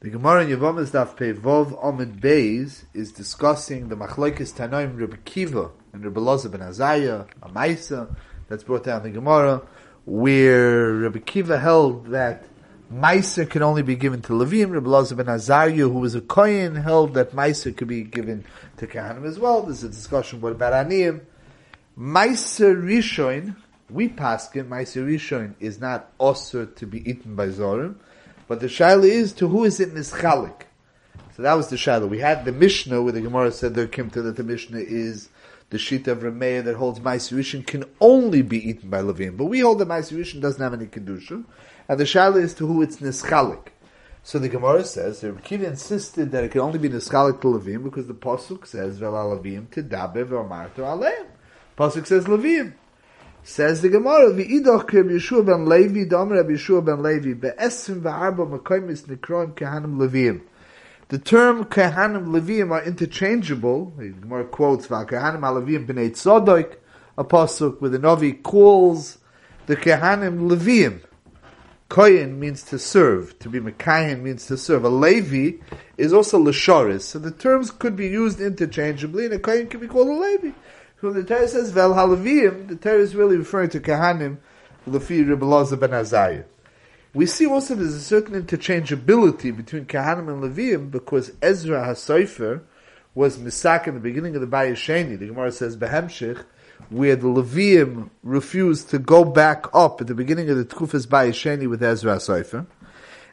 The Gemara in Yevamos Daf Pei Vov Amid Beis is discussing the Machlokes Tanoim Rebbe Kiva and Rebbe Loza ben Azariah, a Maisa, that's brought down the Gemara, where Rebbe Kiva held that Maisa can only be given to Levim. Rebbe Loza ben Azariah, who was a Kohen, held that Maisa could be given to Kahanim as well. There's a discussion what about Aniyim. Maisa Rishon, we paskin, Maisa Rishon is not also to be eaten by Zorim, but the shaila is to who is it nischalik. So that was the shaila. We had the Mishnah where the Gemara said there came to that the Mishnah is the sheet of Rameya that holds Maisirishin can only be eaten by Levim. But we hold that Maisirishin doesn't have any Kedusha. And the shaila is to who it's nischalik. So the Gemara says, the Kiva insisted that it can only be nischalik to Levim because the Pasuk says, Vela Levim tedabe v'amarto aleim. Pasuk says Levim. Says the Gemara, "V'idoch Reb Yeshua ben Levi, Dam Reb Yeshua ben Levi, be'esrim v'arba makoymis nikroim kehanim levim." The term kehanim levim are interchangeable. The Gemara quotes "V'kehanim alavim b'nei tzodok," a pasuk where the Navi calls the kehanim levim. Koyin means to serve. To be Mekayin means to serve. A Levi is also Lashoris. So the terms could be used interchangeably, and a Koyin can be called a Levi. So the Torah says Vel Halavim, the Torah is really referring to Kahanim, Lefi Rebbe ben Azariah. We see also there's a certain interchangeability between Kahanim and Levim because Ezra HaSofer was Misak in the beginning of the Bayesheni. The Gemara says Behemshich, where the Levim refused to go back up at the beginning of the Tkufas Bayesheni with Ezra HaSofer.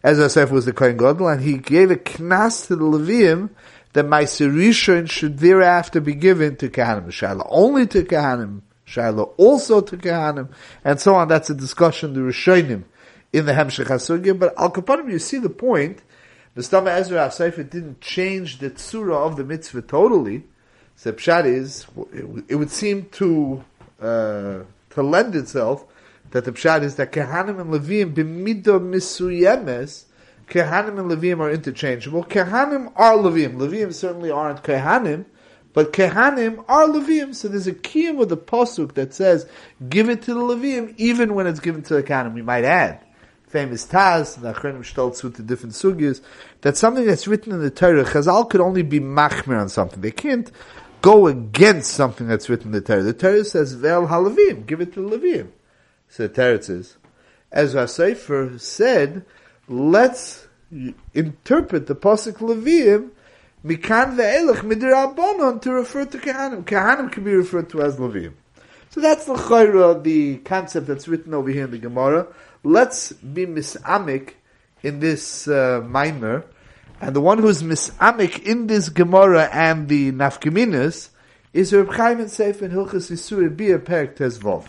Ezra HaSofer was the Kohen Gadol, and he gave a knas to the Levim that my Rishon should thereafter be given to Kahanim. Shaila only to Kahanim, Shaila also to Kahanim, and so on. That's a discussion, the Rishonim, in the Hemshech HaSugya. But Al Kapanim, you see the point. The Stama Ezra HaSefer didn't change the tzura of the mitzvah totally. So Pshat is, it would seem to, uh, to lend itself that the Pshat is that Kahanim and Levim b'midah misuyemes Kehanim and Levim are interchangeable. Kehanim are Levim. Levim certainly aren't Kehanim, but Kehanim are Levim. So there's a kiyum with the pasuk that says, "Give it to the Levim," even when it's given to the Kehanim. We might add, famous Taz, the Achronim stolz with the different sugyas, that something that's written in the Torah, Chazal could only be machmer on something. They can't go against something that's written in the Torah. The Torah says, "Vel halavim," give it to the Levim. So the Torah says, Ezra Sefer said let's interpret the pasuk Levium mikan ve'elech midrabanon to refer to Kehanim. Kehanim can be referred to as Levium. So that's the chayra, the concept that's written over here in the Gemara. Let's be misamik in this uh, mimer, and the one who's misamik in this Gemara and the nafkaminas is Reb Chaim and Sefer in Hilchas Yisur Bia Perek Tezvov.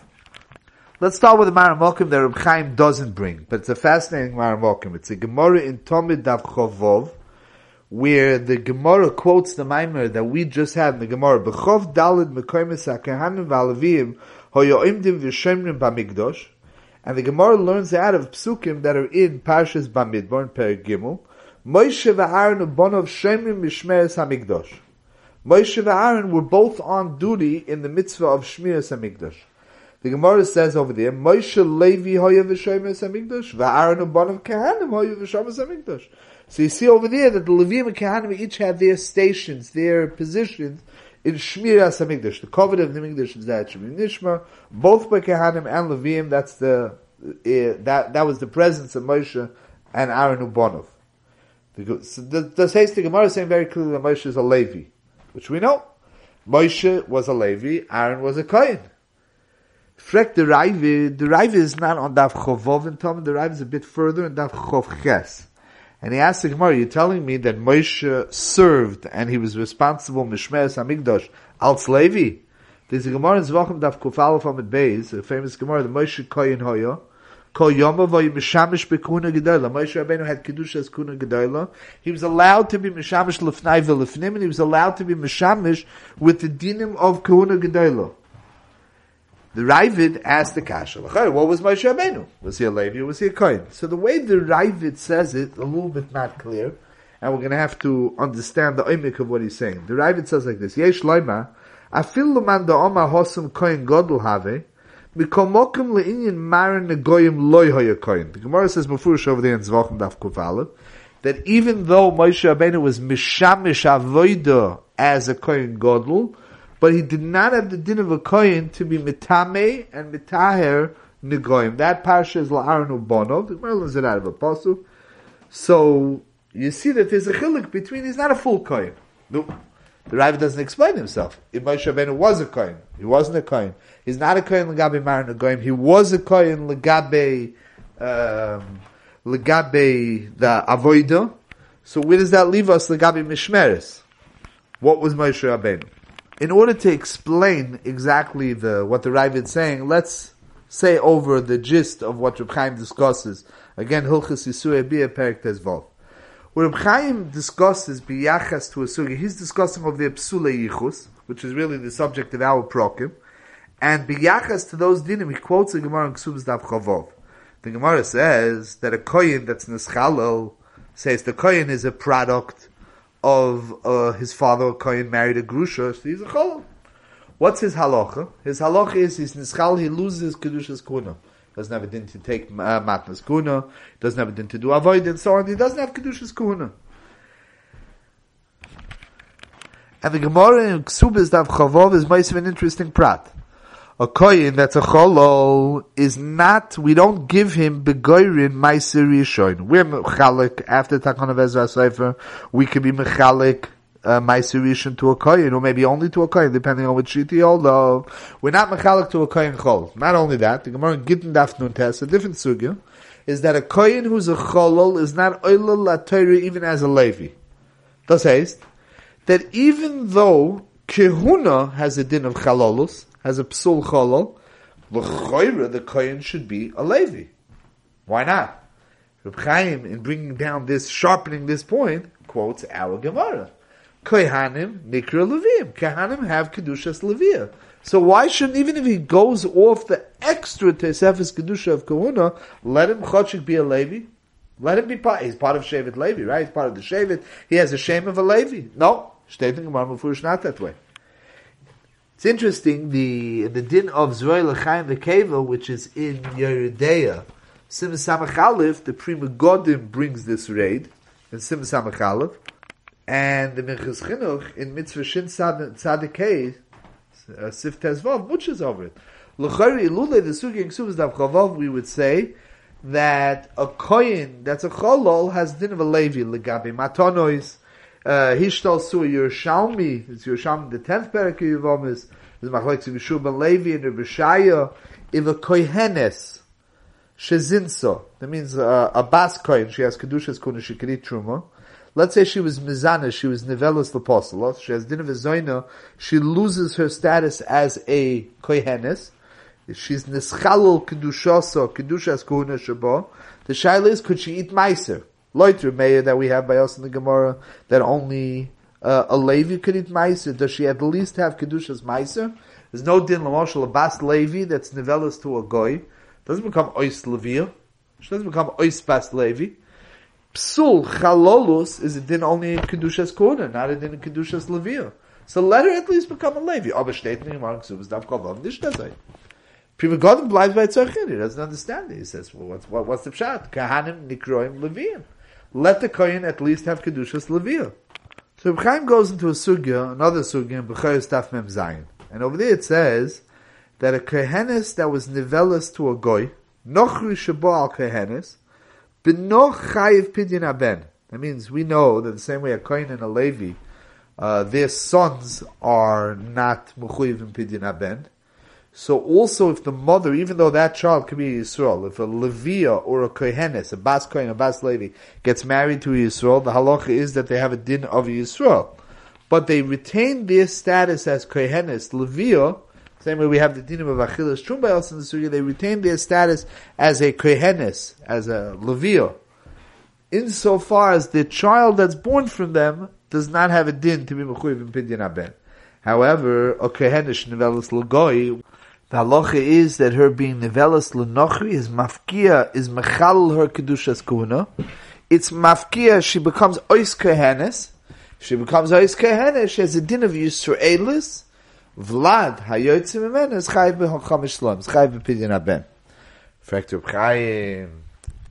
Let's start with the Marimokim that Reb Chaim doesn't bring, but it's a fascinating Marimokim. It's a Gemara in Tomid Dav Chovov, where the Gemara quotes the Maimer that we just had in the Gemara. B'chov dalid. And the Gemara learns out of psukim that are in Parshas Bamidbar in Perek Gimel. Moshe v'Aaron ubonov shemrim mishmeres ha'migdosh. Moshe were both on duty in the mitzvah of Shmiras HaMikdash. The Gemara says over there, Moshe Levi hoya v'shoymes hamikdash, v'Aaron u'banav kahanim hoya v'shoymes hamikdash. So you see over there that the Levim and Kahanim each have their stations, their positions in Shmiras Hamikdash. The covenant of the Hamikdash is that Shemim Nishma, both by Kahanim and Levim, that's the, uh, that, that was the presence of Moshe and Aaron Ubonov. So the, the, the, the Gemara is saying very clearly that Moshe is a Levi, which we know. Moshe was a Levi, Aaron was a Kohen. Frek the Raive, the Raive is not on Daf Chovov in Tom, the Raive is a bit further in Daf Chov Ches. And he asked the Gemara, you're telling me that Moshe served and he was responsible, Mishmeres HaMikdash, als Levi? There's a Gemara in Zvachim Daf Kufal from it Beis, a famous Gemara, the Moshe Koyin Hoyo, Ko Yoma Voy Mishamish Bekuna Gedoyla. Moshe Rabbeinu had Kedusha as Kuna Gedoyla. He was allowed to be Mishamish Lefnai V'Lefnim, and he was allowed to be Mishamish with the dinim of Kuna Gedoyla. The Ravid asked the Kasha, what was Moshe Rabbeinu? Was he a Levi or was he a Kohen? So the way the Ravid says it, a little bit not clear, and we're going to have to understand the oimik of what he's saying. The Ravid says like this, Yesh Loima, Afil Luman Oma Hosum Kohen Godel Have, Mikomokim Le'inyan Marin Negoyim Loy Hoya Kohen. The Gemara says Mefurish over there in Zvochem Daf Kufalet, that even though Moshe Rabbeinu was mishamish avoida as a kohen godel, but he did not have the din of a kohen to be mitame and mitaher negoim. That parsha is la'arnu bonov. The Gemara learns it out of a pasuk. So you see that there's a chilik between. He's not a full kohen. No. The Rav doesn't explain himself. If Moshe Rabbeinu was a kohen, he wasn't a kohen. He's not a kohen legabe maran negoim. He was a kohen legabe um, legabe the avoida. So where does that leave us legabe mishmeres? What was Moshe Rabbeinu? In order to explain exactly the what the Rav is saying, let's say over the gist of what Reb Chaim discusses. Again, Hilchas Yisur Bia Perik Tezvov. Where Reb Chaim discusses biyachas to a sugi, he's discussing of the psule yichus, which is really the subject of our prokim, and biyachas to those dinim, he quotes the Gemara in Ksubas Dav Chavov. The Gemara says that a koyin that's nischalel says the koyin is a product of uh, his father, koyin married a grusha, so he's a chalal. What's his halacha? His halacha is he's nischal, he loses kedushas kuna. Doesn't have a din to take uh, matnas kuna. Doesn't have a din to do avoid and so on. He doesn't have kedushas kuna. And the Gemara in Ksubis Dav Chavov is most of an interesting prat. A koyin that's a cholol is not, we don't give him begoirin meiser yishoin. We're mechalik after Takon Ezra Sefer, we could be mechalik uh, Maiser to a koyin, or maybe only to a koyin, depending on which shiti although we're not mechalik to a koyin chol. Not only that, the Gemara Gittin Daf Nun Tes, a different sugya, is that a koyin who's a cholol is not oilal la even as a levi. Das heißt, that even though kehuna has a din of chalolus, has a psul cholol, the kohen should be a levi. Why not? Reb Chaim, in bringing down this, sharpening this point, quotes our Gemara. Kohanim Nikra Levim. Kohanim have Kedushas Levia. So why shouldn't, even if he goes off the extra Tesefis Kedusha of Kahuna, let him Chotchik be a Levi? Let him be part, he's part of Shevet Levi, right? He's part of the Shevet. He has a shame of a Levi. No. Steht in Gemara Mufurish not that way. It's interesting, the, the din of Zroy L'chaim V'keva, which is in Yoreh Deah, Sim Samach Aleph, the Pri Megadim brings this raid, in Sim Samach Aleph, and the Minchas Chinuch in Mitzvah Shin Tzadikei, uh, Sif Tezvav, muches over it. L'chari Lule, the Sugi Ksuvas Dav Chavav, we would say that a koyin that's a cholol has din of a levi legabe matonois hishtal su Yerushalmi it's Yerushalmi the tenth parak of Yevomis is machlek to Yeshua ben Levi and Rebbe Shaya if a kohenes shezinso that means uh, a bas koyin she has kedushas kuna shikrit truma Let's say she was mizana, she was nivelis lepostolos, she has din of a she loses her status as a kohenes, she's nischalul kedushoso, kedushas Kuna shabo. The shaila is, could she eat meiser? Loiter mayor that we have by us in the Gemara, that only uh, a Levi could eat meiser. Does she at least have kedushas meiser? There's no din lamoshal a bas Levi that's nivelis to a goy. Doesn't become ois levia. She doesn't become ois bas Levi. Psul Chalolus is a din only in Kedushas Kona, not a din in Kedushas Levia. So let her at least become a Levi. Aber steht in Gemara Ksubas. He doesn't understand it. He says, well, what's, what, what's the pshat? Kahanim Nikroim Leviim. Let the Kohen at least have Kedushas Levia. So Chaim goes into a sugya, another sugya in B'chayos Taf Mem Zayin. And over there it says that a Kohenes that was nivelis to a Goy, Nochri Shabo al Kohenes, B'noch chayiv pidyon aben. That means we know that the same way a Kohen and a Levi, uh, their sons are not mechuyev in pidyon aben. So also if the mother, even though that child could be a Yisrael, if a Levia or a Kohenes, a Bas Kohen, a Bas Levi, gets married to a Yisrael, the halacha is that they have a din of a Yisrael. But they retain their status as Kohenes, Levia, same way we have the dinim of Achilas Trumbayos in the Surya, they retain their status as a Kohenes, as a Levio. Insofar as the child that's born from them does not have a din to be Mechuyev in Pidyon Aben. However, a Kohenes Nevelis Lagoi, the halacha is that her being Nevelis Lenochri is mafkia, is Mechal her Kedushas kuna. It's mafkia, she becomes Ois Kohenes, she becomes Ois Kohenes, she has a din of Yisraelis, Vlad hayotzim imen is chayv b'chamish shlom, is chayv b'pidyon aben. Fractor Chaim,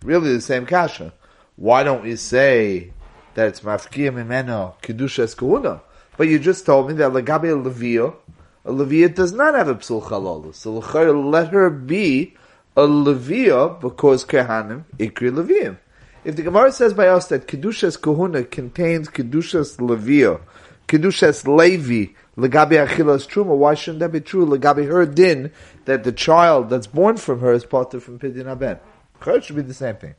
really the same kasha. why don't you say that it's mafkia mimeno kedushas kuna? But you just told me that legabe levia, a levia does not have a psul chalala. So let her be a levia because kehanim ikri leviim. If the Gemara says by us that kedushas kahuna contains kedushas levia, kedushas levi, legabe achilas truma, why shouldn't that be true? Legabe her din that the child that's born from her is part of from pidyon aben. It should be the same thing.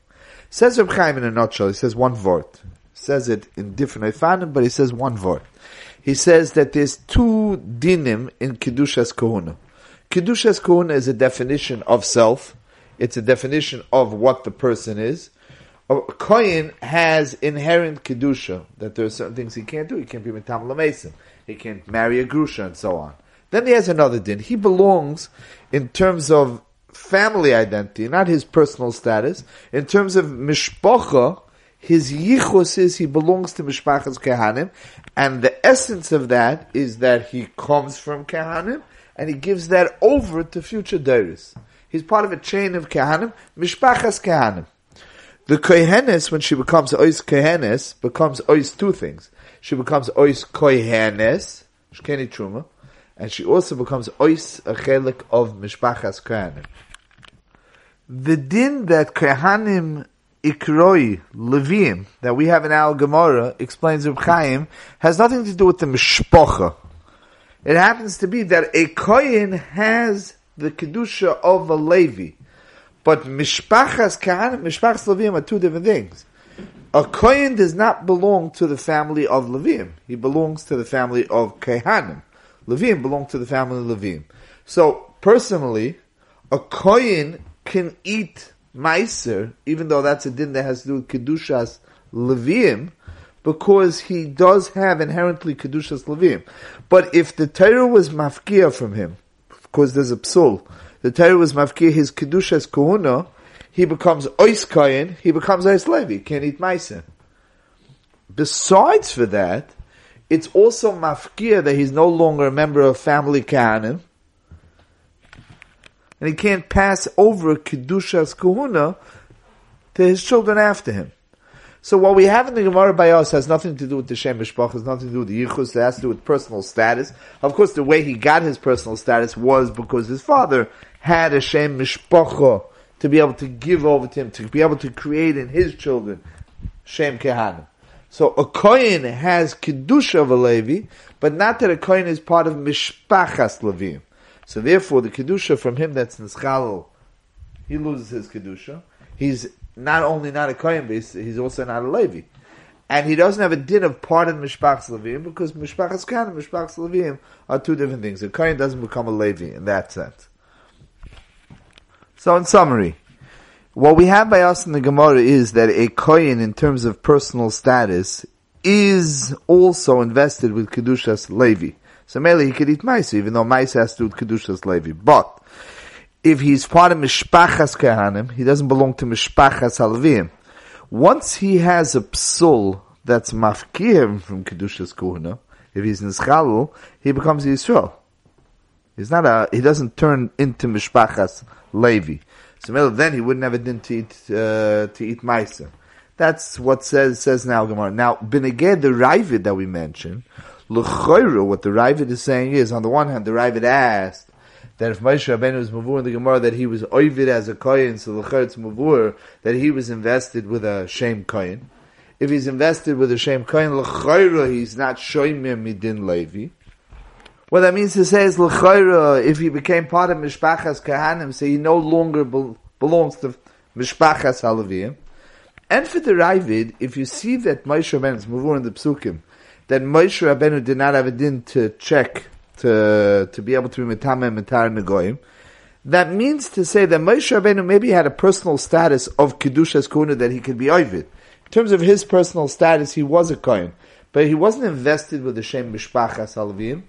Says Reb Chaim in a nutshell. He says one word. Says it in different ifanim, but he says one word he says that there's two dinim in Kedushas Kohuna. Kedushas Kohuna is a definition of self. It's a definition of what the person is. A kohen has inherent kedusha that there are certain things he can't do. He can't be mitam lamesim. He can't marry a grusha and so on. Then he has another din. He belongs in terms of family identity, not his personal status. In terms of mishpacha, his yichus is he belongs to Mishpachas Kehanim, and the essence of that is that he comes from Kehanim, and he gives that over to future Deiris. He's part of a chain of Kehanim, Mishpachas Kehanim. The Kohenes, when she becomes Ois Kohenes, becomes Ois two things. She becomes Ois Kohenes, Shkeni Truma, and she also becomes Ois a chelik of Mishpachas Kehanim. The din that Kehanim Ikroi, Levim, that we have in Al Gemara, explains Reb Chaim, has nothing to do with the Mishpocha. It happens to be that a Kohen has the Kedusha of a Levi. But Mishpachas Kahanim, Mishpachas Levim are two different things. A Kohen does not belong to the family of Levim. He belongs to the family of Kahanim. Levim belong to the family of Levim. So, personally, a Kohen can eat Meiser, even though that's a din that has to do with Kedushas Levim, because he does have inherently Kedushas Levim. But if the Torah was mafkia from him, because there's a psul, the Torah was mafkia his Kedushas Kohuna, he becomes Ois Kayin, he becomes Ois Levi, can't eat Meiser. Besides for that, it's also mafkia that he's no longer a member of family Kahanim, and he can't pass over Kedushas Kahuna to his children after him. So what we have in the Gemara by us has nothing to do with the Shem Mishpach, has nothing to do with the Yichus, it has to do with personal status. Of course, the way he got his personal status was because his father had a Shem Mishpacha to be able to give over to him, to be able to create in his children Shem Kehanim. So a Kohen has Kedusha of a Levi, but not that a Kohen is part of Mishpachas Levim. So therefore, the kedusha from him that's nischalel, he loses his kedusha. He's not only not a kohen, he's also not a levi, and he doesn't have a din of pardon mishpachas levim because mishpachas kan and mishpachas levim are two different things. A kohen doesn't become a levi in that sense. So, in summary, what we have by us in the Gemara is that a kohen, in terms of personal status, is also invested with kedushas levi. So mainly he could eat mice, even though mice has to do with Kedushas Levi. But, if he's part of Mishpachas Kehanim, he doesn't belong to Mishpachas Halvim. Once he has a psul that's mafkir from Kedushas Kuhuna, if he's Nischalul, he becomes Yisrael. He's not a, he doesn't turn into Mishpachas Levi. So then he wouldn't have a din to eat, uh, to eat Maisa. That's what says, says now Gemara. Now, Beneged, the Ravid that we mentioned, L'chayru, what the Ravid is saying is, on the one hand, the Ravid asked that if Moshe Rabbeinu was mavur in the Gemara, that he was oivid as a kohen, so l'chayr it's mavur, that he was invested with a shame kohen. If he's invested with a shame kohen, l'chayru, he's not shoymim midin levi. What that means to say is l'chayra, if he became part of mishpachas kahanim, so he no longer be- belongs to mishpachas halavim. And for the Ravid, if you see that Moshe Rabbeinu is mavur in the psukim, that Moshe Rabbeinu did not have a din to check to to be able to be mitame mitar negoyim. That means to say that Moshe Rabbeinu maybe had a personal status of kedushas kuna that he could be oivid. In terms of his personal status, he was a kohen, but he wasn't invested with the shem mishpachas alvim.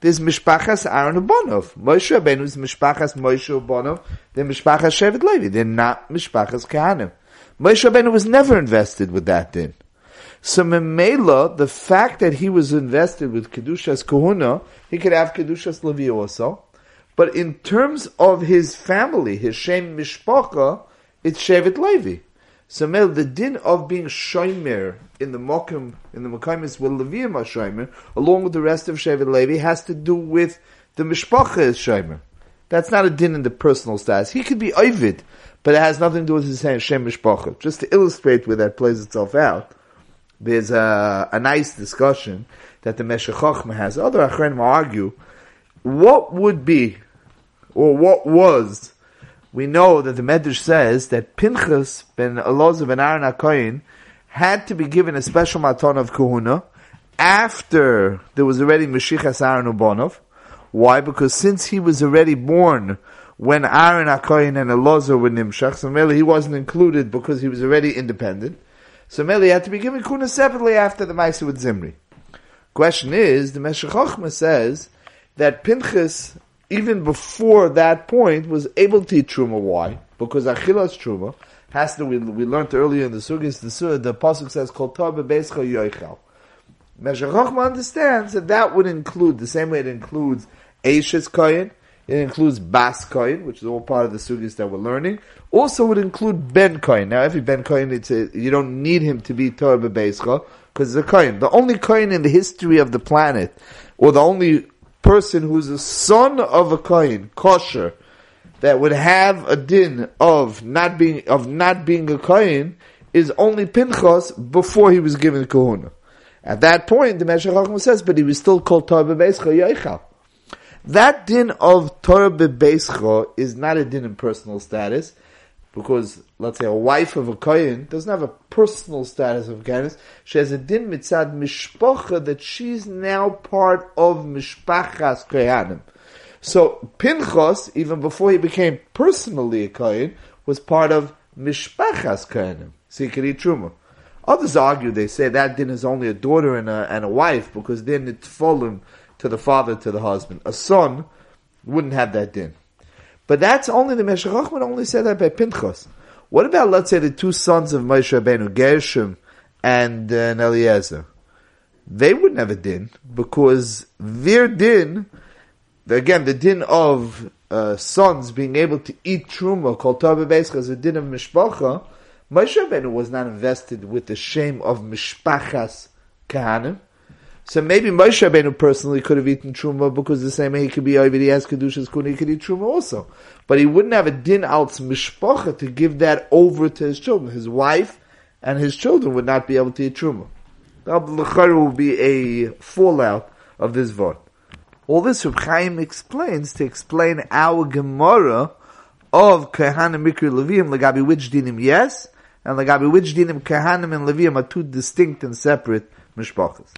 There's mishpachas Aaron Bonov. Moshe Rabbeinu is mishpachas Moshe Bonov. They're mishpachas Shevet Levi. They're not mishpachas Kehanim. Moshe Rabbeinu was never invested with that din. So Memela, the fact that he was invested with Kedushas Kohuna, he could have Kedushas Levi also. But in terms of his family, his Shem Mishpacha, it's Shevet Levi. So Mel, the din of being shomer in the mokum in the mokaimis with Levium shomer, along with the rest of Shevet Levi, has to do with the mishpacha is shomer. That's not a din in the personal status. He could be ovid, but it has nothing to do with his Shem mishpacha. Just to illustrate where that plays itself out, there's a, a nice discussion that the Meshech has. Other Achrenim argue, what would be, or what was, we know that the Medrash says that Pinchas ben Elazar ben Aaron HaKoyin had to be given a special maton of kahuna after there was already Mashiachas Aaron Ubonov. Why? Because since he was already born when Aaron HaKoyin and Elazar were Nimshach, so Mele he wasn't included because he was already independent. So Mele had to be given kuna separately after the Maisa with Zimri. Question is, the Meshech says that Pinchas even before that point, was able to eat truma. Why? Because achilas truma has to. We, we learned earlier in the sugis. The the pasuk says kol tobe beischa yoichal. Meshach understands that that would include the same way it includes Ashes koyin. It includes Bas koyin, which is all part of the sugis that we're learning. Also, would include Ben koyin. Now, every Ben koyin, it's a, you don't need him to be Torah bebeischa because a koyin. The only koyin in the history of the planet, or the only person who's a son of a kohen, kosher, that would have a din of not being of not being a kohen is only Pinchas before he was given kahuna. At that point, the Meshach says, but he was still called Torah Bebeischa Yoichal. That din of Torah Bebeischa is not a din in personal status because let's say a wife of a kohen doesn't have a personal status of kohenis. She has a din mitzad mishpacha that she's now part of mishpachas kohanim. So Pinchas, even before he became personally a kohen, was part of mishpachas kohanim. So he could eat truma. Others argue, they say that din is only a daughter and a, and a wife because then it's fallen to the father, to the husband. A son wouldn't have that din. But that's only the Meshach would only say that by Pinchas. What about, let's say, the two sons of Moshe Rabbeinu, Gershom and, uh, Eliezer? They wouldn't have a din because their din, again, the din of uh, sons being able to eat truma called Torah is a din of mishpacha. Moshe Rabbeinu was not invested with the shame of mishpachas kahanim. So maybe Moshe Rabbeinu personally could have eaten truma because the same way he could be over he has kedushas kun he could eat truma also, but he wouldn't have a din alts mishpacha to give that over to his children. His wife and his children would not be able to eat truma. That will be a fallout of this vod. All this Reb Chaim explains to explain our Gemara of Kehanim Mikri Levium, Lagabi which dinim yes, and Lagabi which dinim Kehanim and Levium are two distinct and separate mishpachas.